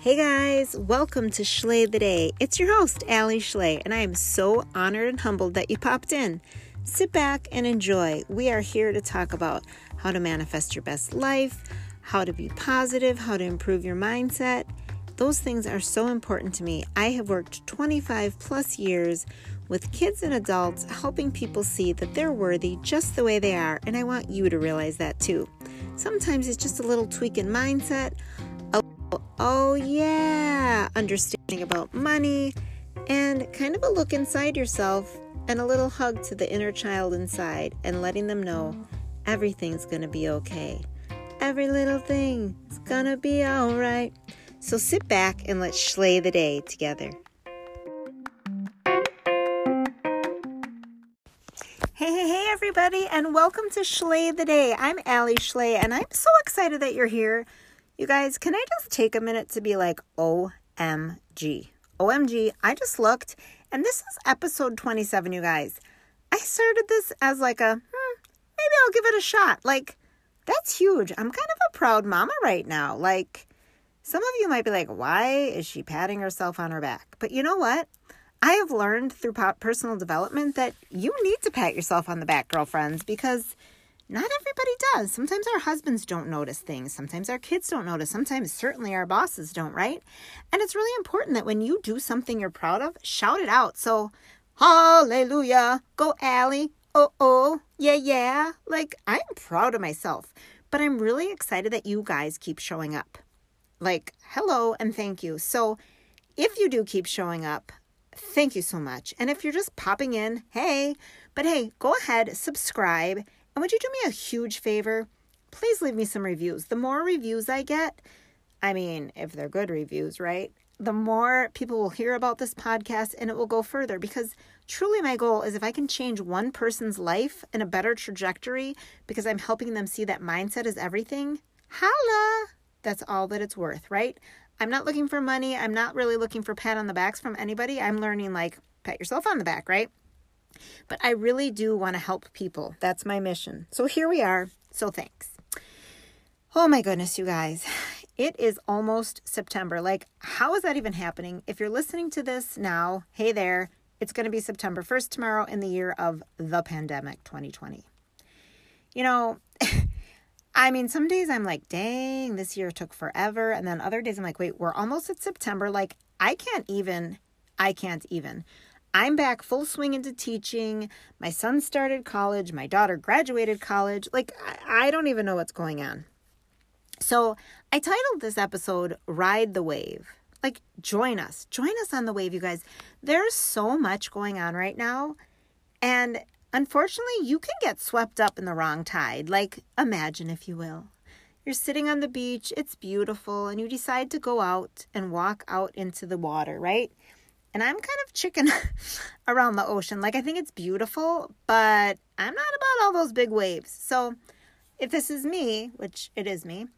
Hey guys, welcome to Schley the Day. It's your host, Alli Schley, and I am so honored and humbled that you popped in. Sit back and enjoy. We are here to talk about how to manifest your best life, how to be positive, how to improve your mindset. Those things are so important to me. I have worked 25 plus years with kids and adults, helping people see that they're worthy just the way they are, and I want you to realize that too. Sometimes it's just a little tweak in mindset oh yeah, understanding about money, and kind of a look inside yourself and a little hug to the inner child inside and letting them know everything's gonna be okay. Every little thing is gonna be alright. So sit back and let's slay the day together. Hey, hey, hey, everybody, and welcome to Schley the Day. I'm Alli Schley, and I'm so excited that you're here you guys, can I just take a minute to be like, OMG? OMG, I just looked, and this is episode 27, you guys. I started this as like a, hmm, maybe I'll give it a shot. Like, that's huge. I'm kind of a proud mama right now. Like, some of you might be like, why is she patting herself on her back? But you know what? I have learned through personal development that you need to pat yourself on the back, girlfriends, because not everybody does. Sometimes our husbands don't notice things. Sometimes our kids don't notice. Sometimes, certainly, our bosses don't, right? And it's really important that when you do something you're proud of, shout it out. So, hallelujah, go Alli. Oh, oh, yeah, yeah. Like, I'm proud of myself, but I'm really excited that you guys keep showing up. Like, hello and thank you. So, if you do keep showing up, thank you so much. And if you're just popping in, hey, but hey, go ahead, subscribe and would you do me a huge favor? Please leave me some reviews. The more reviews I get, I mean, if they're good reviews, right? The more people will hear about this podcast and it will go further because truly my goal is if I can change one person's life in a better trajectory because I'm helping them see that mindset is everything, holla! That's all that it's worth, right? I'm not looking for money. I'm not really looking for pat on the backs from anybody. I'm learning like pat yourself on the back, right? But I really do want to help people. That's my mission. So here we are. So thanks. Oh my goodness, you guys. It is almost September. Like, how is that even happening? If you're listening to this now, hey there, it's going to be September 1st tomorrow in the year of the pandemic 2020. You know, I mean, some days I'm like, dang, this year took forever. And then other days I'm like, wait, we're almost at September. Like, I can't even, I can't even. I'm back full swing into teaching. My son started college. My daughter graduated college. Like, I don't even know what's going on. So, I titled this episode Ride the Wave. Like, join us. Join us on the wave, you guys. There's so much going on right now. And unfortunately, you can get swept up in the wrong tide. Like, imagine, if you will. You're sitting on the beach, it's beautiful, and you decide to go out and walk out into the water, right? And I'm kind of chicken around the ocean. Like, I think it's beautiful, but I'm not about all those big waves. So, if this is me, which it is me,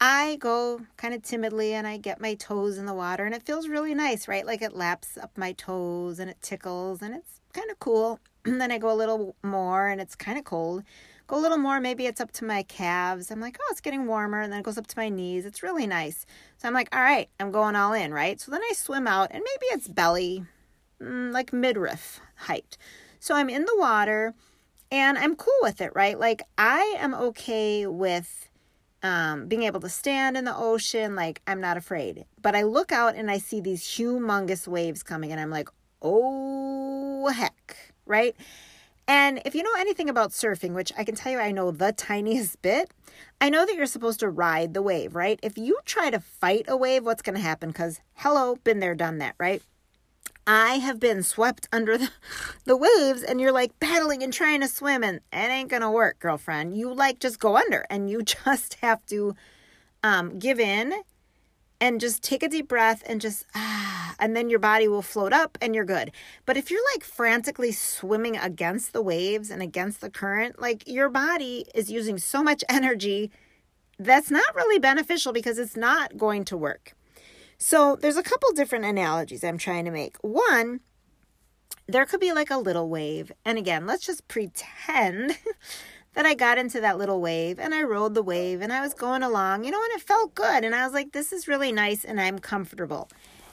I go kind of timidly and I get my toes in the water and it feels really nice, right? Like it laps up my toes and it tickles and it's kind of cool. And then I go a little more and it's kind of cold go a little more, maybe it's up to my calves. I'm like, oh, it's getting warmer. And then it goes up to my knees. It's really nice. So I'm like, all right, I'm going all in, right? So then I swim out and maybe it's belly, mm, like midriff height. So I'm in the water and I'm cool with it, right? Like I am okay with um, being able to stand in the ocean. Like I'm not afraid. But I look out and I see these humongous waves coming and I'm like, oh, heck, right? And if you know anything about surfing, which I can tell you I know the tiniest bit, I know that you're supposed to ride the wave, right? If you try to fight a wave, what's going to happen? Because, hello, been there, done that, right? I have been swept under the, the waves and you're like paddling and trying to swim and it ain't going to work, girlfriend. You like just go under and you just have to um, give in and just take a deep breath and just ah, and then your body will float up and you're good. But if you're like frantically swimming against the waves and against the current, like your body is using so much energy that's not really beneficial because it's not going to work. So, there's a couple different analogies I'm trying to make. One, there could be like a little wave. And again, let's just pretend that I got into that little wave and I rode the wave and I was going along, you know, and it felt good. And I was like, this is really nice and I'm comfortable.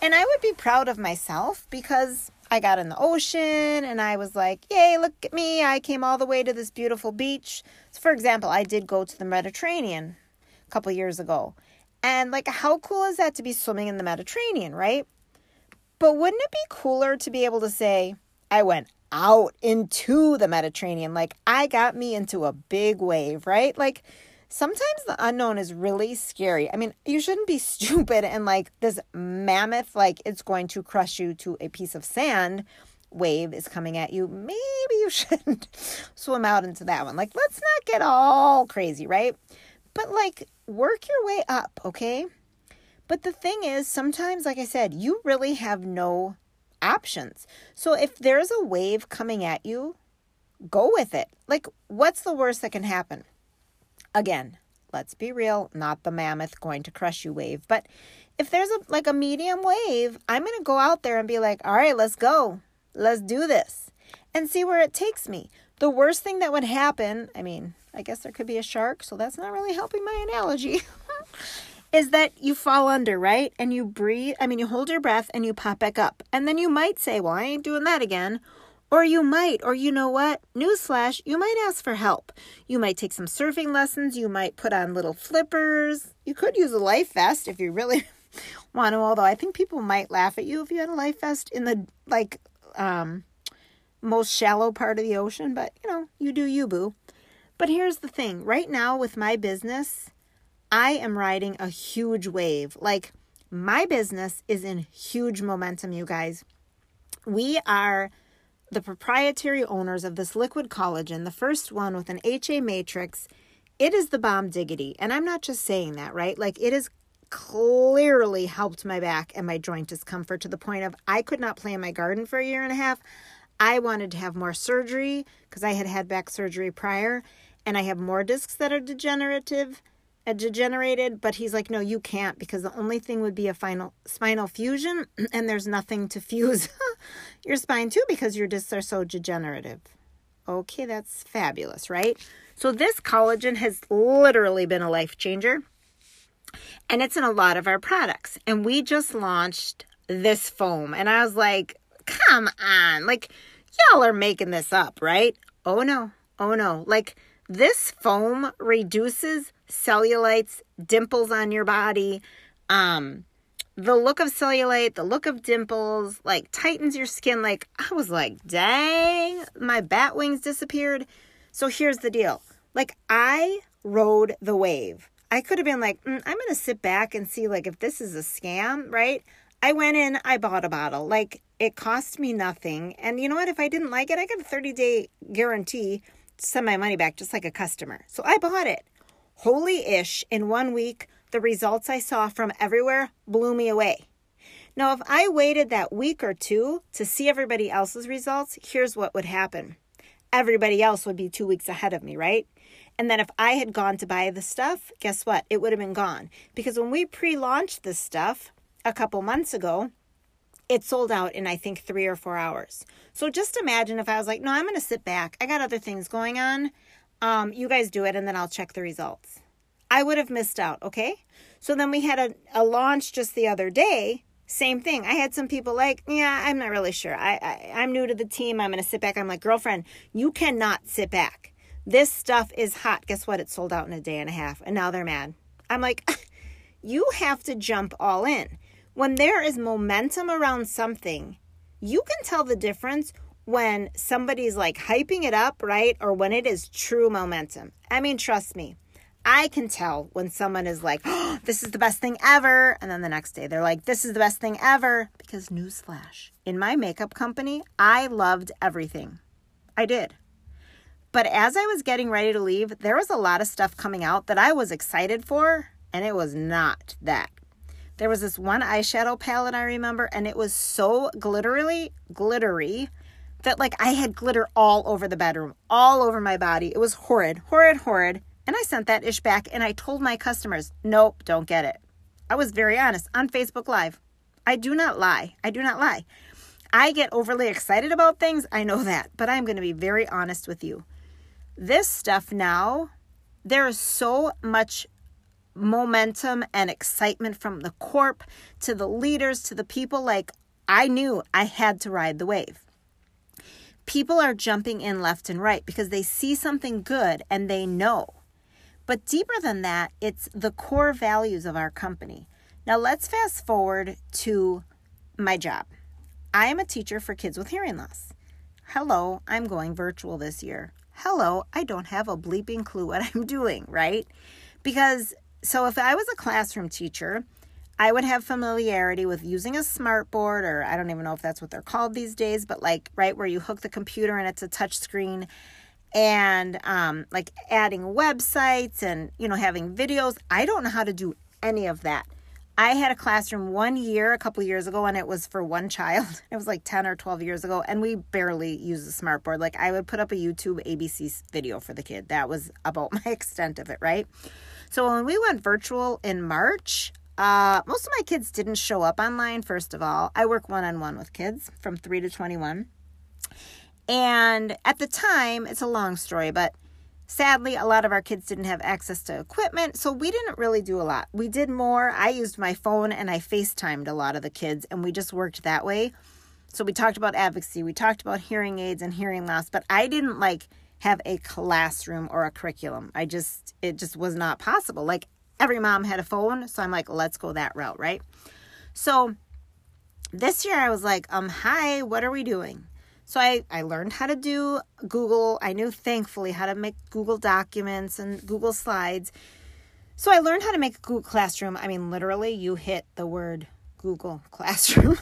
And I would be proud of myself because I got in the ocean and I was like, yay, look at me. I came all the way to this beautiful beach. So, for example, I did go to the Mediterranean a couple years ago. And like, how cool is that to be swimming in the Mediterranean, right? But wouldn't it be cooler to be able to say, I went out into the Mediterranean? Like, I got me into a big wave, right? Like, sometimes the unknown is really scary. I mean, you shouldn't be stupid and like this mammoth, like it's going to crush you to a piece of sand wave is coming at you. Maybe you shouldn't swim out into that one. Like, let's not get all crazy, right? But like, work your way up, okay? But the thing is, sometimes, like I said, you really have no options. So if there's a wave coming at you, go with it. Like, what's the worst that can happen? Again, let's be real, not the mammoth going to crush you wave, but if there's a like a medium wave, I'm going to go out there and be like, "All right, let's go. Let's do this." And see where it takes me. The worst thing that would happen, I mean, I guess there could be a shark, so that's not really helping my analogy. is that you fall under, right? And you breathe, I mean, you hold your breath and you pop back up. And then you might say, Well, I ain't doing that again. Or you might, or you know what? Newsflash, you might ask for help. You might take some surfing lessons. You might put on little flippers. You could use a life vest if you really want to, although I think people might laugh at you if you had a life vest in the like um most shallow part of the ocean, but you know, you do you, boo. But here's the thing right now with my business, I am riding a huge wave. Like, my business is in huge momentum, you guys. We are the proprietary owners of this liquid collagen, the first one with an HA matrix. It is the bomb diggity. And I'm not just saying that, right? Like, it has clearly helped my back and my joint discomfort to the point of I could not play in my garden for a year and a half. I wanted to have more surgery because I had had back surgery prior and I have more discs that are degenerative, degenerated. But he's like, no, you can't because the only thing would be a final spinal fusion, and there's nothing to fuse your spine to because your discs are so degenerative. Okay, that's fabulous, right? So this collagen has literally been a life changer. And it's in a lot of our products. And we just launched this foam. And I was like, come on. Like, y'all are making this up, right? Oh no. Oh no. Like, this foam reduces cellulites, dimples on your body, um, the look of cellulite, the look of dimples, like tightens your skin. Like, I was like, dang, my bat wings disappeared. So here's the deal. Like, I rode the wave. I could have been like, mm, I'm to sit back and see, like, if this is a scam, right? I went in, I bought a bottle. Like, it cost me nothing. And you know what? If I didn't like it, I got a 30 day guarantee send my money back just like a customer. So I bought it. Holy ish, in one week, the results I saw from everywhere blew me away. Now, if I waited that week or two to see everybody else's results, here's what would happen everybody else would be two weeks ahead of me, right? And then if I had gone to buy the stuff, guess what? It would have been gone. Because when we pre launched this stuff a couple months ago, it sold out in I think three or four hours. So just imagine if I was like, no, I'm going to sit back. I got other things going on. Um, you guys do it and then I'll check the results. I would have missed out. Okay. So then we had a, a launch just the other day. Same thing. I had some people like, yeah, I'm not really sure. I, I I'm new to the team. I'm going to sit back. I'm like, girlfriend, you cannot sit back. This stuff is hot. Guess what? It sold out in a day and a half. And now they're mad. I'm like, you have to jump all in. When there is momentum around something, you can tell the difference when somebody's like hyping it up, right? Or when it is true momentum. I mean, trust me, I can tell when someone is like, oh, this is the best thing ever. And then the next day they're like, this is the best thing ever. Because, newsflash, in my makeup company, I loved everything. I did. But as I was getting ready to leave, there was a lot of stuff coming out that I was excited for, and it was not that. There was this one eyeshadow palette I remember, and it was so glittery, glittery that like I had glitter all over the bedroom, all over my body. It was horrid, horrid, horrid. And I sent that ish back and I told my customers, nope, don't get it. I was very honest on Facebook Live. I do not lie. I do not lie. I get overly excited about things. I know that, but I'm going to be very honest with you. This stuff now, there is so much momentum and excitement from the corp to the leaders to the people. Like, I knew I had to ride the wave. People are jumping in left and right because they see something good and they know. But deeper than that, it's the core values of our company. Now, let's fast forward to my job. I am a teacher for kids with hearing loss. Hello, I'm going virtual this year. Hello, I don't have a bleeping clue what I'm doing, right? Because, so if I was a classroom teacher, I would have familiarity with using a smartboard, or I don't even know if that's what they're called these days, but like, right, where you hook the computer and it's a touch screen and um, like adding websites and, you know, having videos. I don't know how to do any of that. I had a classroom one year, a couple years ago, and it was for one child. It was like 10 or 12 years ago, and we barely used a smartboard. Like, I would put up a YouTube ABC video for the kid. That was about my extent of it, right? So, when we went virtual in March, uh, most of my kids didn't show up online, first of all. I work one on one with kids from 3 to 21. And at the time, it's a long story, but Sadly, a lot of our kids didn't have access to equipment, so we didn't really do a lot. We did more. I used my phone and I FaceTimed a lot of the kids, and we just worked that way. So we talked about advocacy, we talked about hearing aids and hearing loss, but I didn't like have a classroom or a curriculum. I just, it just was not possible. Like every mom had a phone, so I'm like, let's go that route, right? So this year I was like, um, hi, what are we doing? So I, I learned how to do Google. I knew thankfully how to make Google documents and Google slides. So I learned how to make a Google Classroom. I mean, literally, you hit the word Google Classroom.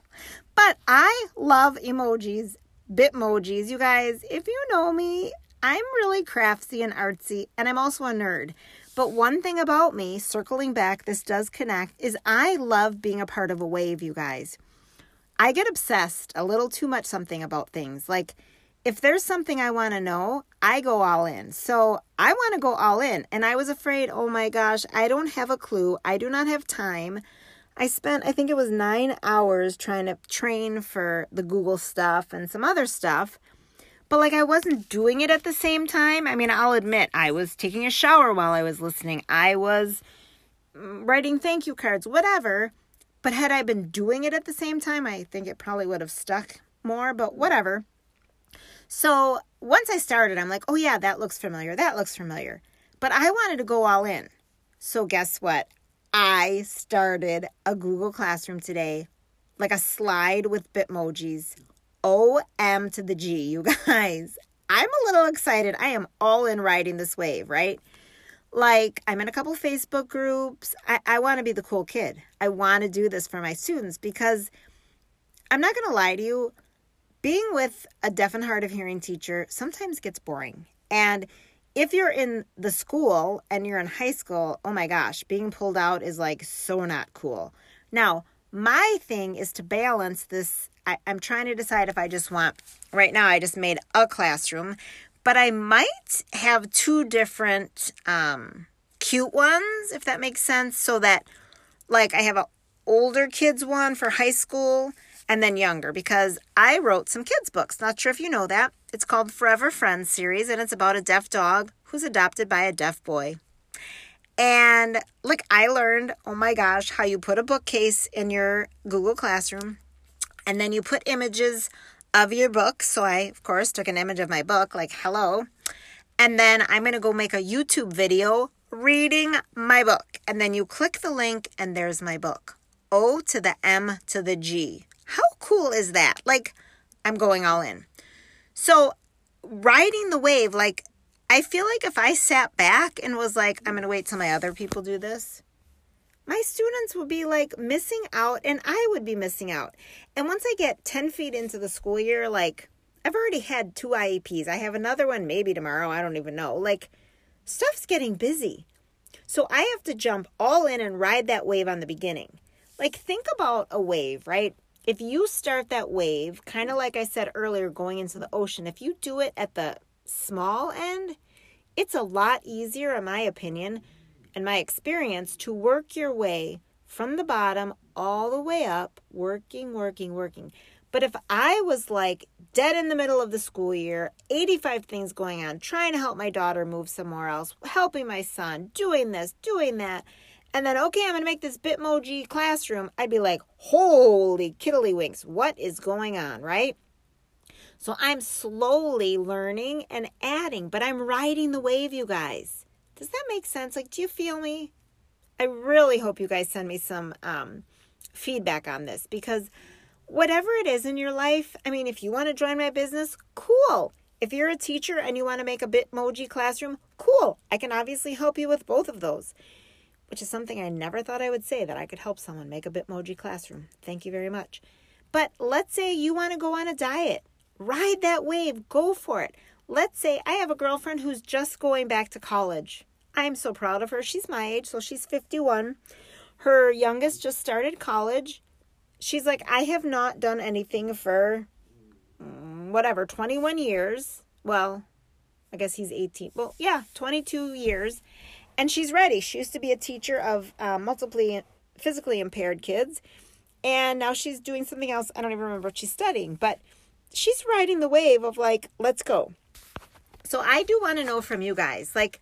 but I love emojis, Bitmojis. You guys, if you know me, I'm really craftsy and artsy, and I'm also a nerd. But one thing about me, circling back, this does connect, is I love being a part of a wave, you guys. I get obsessed a little too much something about things. Like if there's something I want to know, I go all in. So I want to go all in. And I was afraid, oh my gosh, I don't have a clue. I do not have time. I spent, I think it was nine hours trying to train for the Google stuff and some other stuff. But like I wasn't doing it at the same time. I mean, I'll admit, I was taking a shower while I was listening, I was mm, writing thank you cards, whatever. But had I been doing it at the same time, I think it probably would have stuck more, but whatever. So once I started, I'm like, oh yeah, that looks familiar. That looks familiar. But I wanted to go all in. So guess what? I started a Google Classroom today, like a slide with Bitmojis. OM to the G, you guys. I'm a little excited. I am all in riding this wave, right? like i'm in a couple facebook groups i, I want to be the cool kid i want to do this for my students because i'm not going to lie to you being with a deaf and hard of hearing teacher sometimes gets boring and if you're in the school and you're in high school oh my gosh being pulled out is like so not cool now my thing is to balance this I, i'm trying to decide if i just want right now i just made a classroom but I might have two different um, cute ones, if that makes sense, so that like I have a older kids one for high school and then younger because I wrote some kids books. Not sure if you know that. It's called Forever Friends series and it's about a deaf dog who's adopted by a deaf boy. And like I learned, oh my gosh, how you put a bookcase in your Google Classroom and then you put images of your book. So I, of course, took an image of my book, like, hello. And then I'm going to go make a YouTube video reading my book. And then you click the link, and there's my book O to the M to the G. How cool is that? Like, I'm going all in. So, riding the wave, like, I feel like if I sat back and was like, I'm going to wait till my other people do this, my students would be like missing out and I would be missing out. And once I get 10 feet into the school year, like I've already had two IEPs. I have another one maybe tomorrow. I don't even know. Like stuff's getting busy. So I have to jump all in and ride that wave on the beginning. Like think about a wave, right? If you start that wave, kind of like I said earlier, going into the ocean, if you do it at the small end, it's a lot easier, in my opinion, and my experience to work your way from the bottom all the way up, working, working, working. But if I was like dead in the middle of the school year, 85 things going on, trying to help my daughter move somewhere else, helping my son, doing this, doing that, and then, okay, I'm going to make this Bitmoji classroom, I'd be like, holy kiddlywinks, what is going on, right? So I'm slowly learning and adding, but I'm riding the wave, you guys. Does that make sense? Like, do you feel me? I really hope you guys send me some um, feedback on this because whatever it is in your life, I mean, if you want to join my business, cool. If you're a teacher and you want to make a Bitmoji classroom, cool. I can obviously help you with both of those, which is something I never thought I would say that I could help someone make a Bitmoji classroom. Thank you very much. But let's say you want to go on a diet, ride that wave, go for it. Let's say I have a girlfriend who's just going back to college. I'm so proud of her. She's my age, so she's 51. Her youngest just started college. She's like, I have not done anything for mm, whatever, 21 years. Well, I guess he's 18. Well, yeah, 22 years. And she's ready. She used to be a teacher of uh, multiply physically impaired kids. And now she's doing something else. I don't even remember what she's studying, but she's riding the wave of like, let's go. So I do want to know from you guys, like,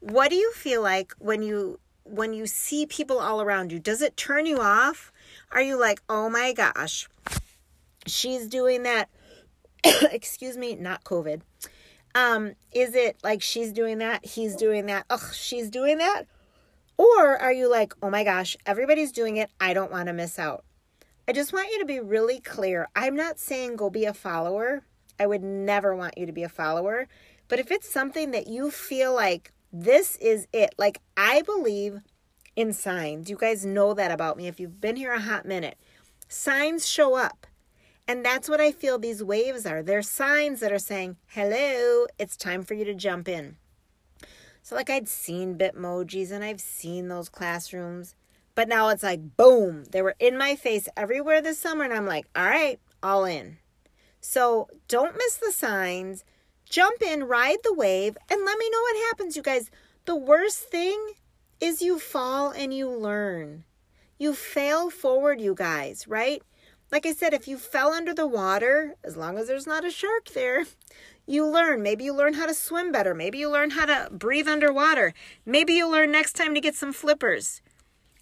what do you feel like when you when you see people all around you? Does it turn you off? Are you like, "Oh my gosh, she's doing that." Excuse me, not COVID. Um, is it like she's doing that, he's doing that, ugh, she's doing that? Or are you like, oh my gosh, everybody's doing it, I don't want to miss out? I just want you to be really clear. I'm not saying go be a follower. I would never want you to be a follower. But if it's something that you feel like, this is it. Like, I believe in signs. You guys know that about me if you've been here a hot minute. Signs show up. And that's what I feel these waves are. They're signs that are saying, hello, it's time for you to jump in. So, like, I'd seen Bitmojis and I've seen those classrooms, but now it's like, boom, they were in my face everywhere this summer. And I'm like, all right, all in. So, don't miss the signs. Jump in, ride the wave, and let me know what happens, you guys. The worst thing is you fall and you learn. You fail forward, you guys, right? Like I said, if you fell under the water, as long as there's not a shark there, you learn. Maybe you learn how to swim better. Maybe you learn how to breathe underwater. Maybe you learn next time to get some flippers.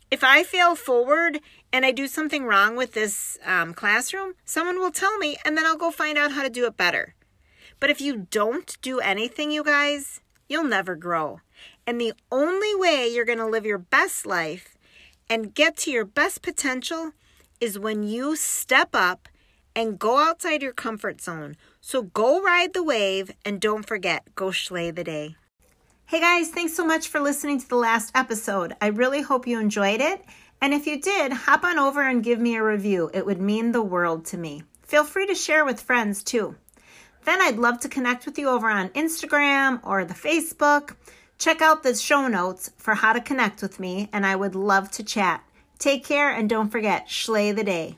If I fail forward and I do something wrong with this um, classroom, someone will tell me, and then I'll go find out how to do it better. But if you don't do anything, you guys, you'll never grow. And the only way you're going to live your best life and get to your best potential is when you step up and go outside your comfort zone. So go ride the wave and don't forget, go slay the day. Hey guys, thanks so much for listening to the last episode. I really hope you enjoyed it. And if you did, hop on over and give me a review. It would mean the world to me. Feel free to share with friends too. Then I'd love to connect with you over on Instagram or the Facebook. Check out the show notes for how to connect with me, and I would love to chat. Take care and don't forget, slay the day.